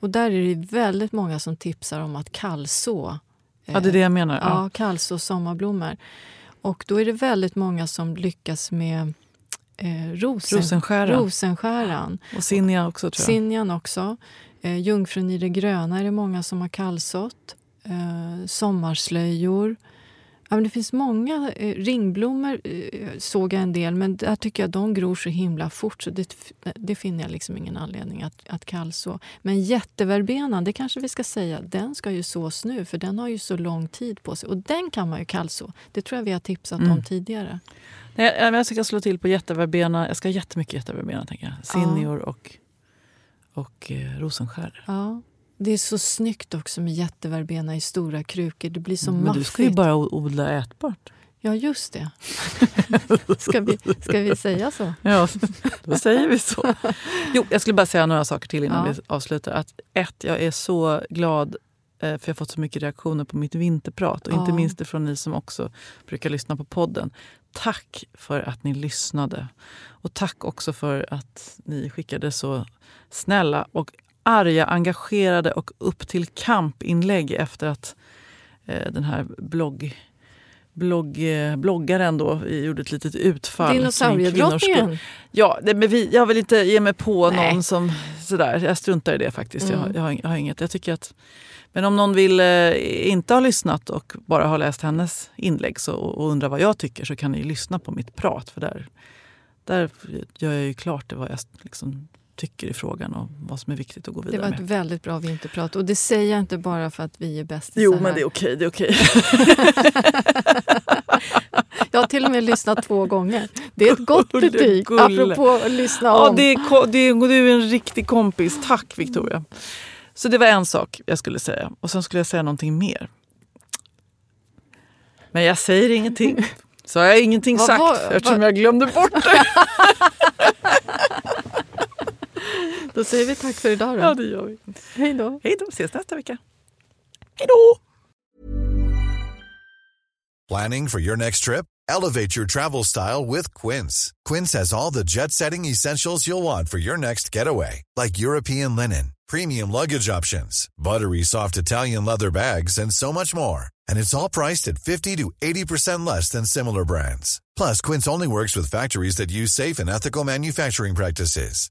Och där är det väldigt många som tipsar om att kallså. Ja, det är det jag menar. Ja, Ja. kallså sommarblommor. Och då är det väldigt många som lyckas med eh, rosen, Rosenskära. rosenskäran. Och Sinja också tror jag. Sinjan också. Eh, Jungfrun i det gröna är det många som har kallsått. Eh, sommarslöjor. Ja, men det finns många. Eh, ringblommor eh, såg jag en del, men där tycker jag de gror så himla fort så det, det finner jag liksom ingen anledning att, att kallså. Men jätteverbenan, det kanske vi ska säga, den ska ju sås nu för den har ju så lång tid på sig. Och den kan man ju kallså. Det tror jag vi har tipsat Mm. om tidigare. Nej, jag, jag ska slå till på jätteverbena. Jag ska ha jättemycket jätteverbena. Tänker jag. Sinjor och, och eh, rosenskär. Ja. Det är så snyggt också med jätteverbena i stora krukor. Det blir så Men maffigt. du ska ju bara odla ätbart. Ja, just det. *laughs* ska, vi, ska vi säga så? Ja, då säger vi så. Jo, jag skulle bara säga några saker till innan Ja. vi avslutar. Att ett, jag är så glad eh, för jag har fått så mycket reaktioner på mitt vinterprat. Och inte Ja. minst från ni som också brukar lyssna på podden. Tack för att ni lyssnade. Och tack också för att ni skickade så snälla och arga, engagerade och upp till kamp-inlägg efter att eh, den här blogg, blogg, eh, bloggaren då gjorde ett litet utfall. Dinosauriedrottningen. Ja, men vi, jag vill inte ge mig på Nej. någon som sådär. Jag struntar i det faktiskt. Jag, Mm. jag, har, jag har inget. Jag tycker att, men om någon vill eh, inte ha lyssnat och bara har läst hennes inlägg så, och undrar vad jag tycker så kan ni lyssna på mitt prat. För där, där gör jag ju klart det vad jag liksom tycker i frågan och vad som är viktigt att gå Det vidare var ett med. väldigt bra vinterprat. Och det säger jag inte bara för att vi är bästisar Jo, men det är okej. Det är okej. *laughs* Jag har till och med lyssnat två gånger. Det är ett gott Gulle, betyg. gulle. Apropå att lyssna Ja, om. det är, det är, du är en riktig kompis. Tack Victoria. Så det var en sak jag skulle säga. Och sen skulle jag säga någonting mer. Men jag säger ingenting. Så har jag ingenting Vad sagt var- eftersom vad- jag glömde bort det. *laughs* Då säger vi tack för idag då. Ja, det gör vi. Hej då. Hej då, ses nästa vecka. Hej då! Planning for your next trip? Elevate your travel style with Quince. Quince has all the jet setting essentials you'll want for your next getaway, like European linen, premium luggage options, buttery soft Italian leather bags, and so much more. And it's all priced at 50 to 80% less than similar brands. Plus, Quince only works with factories that use safe and ethical manufacturing practices.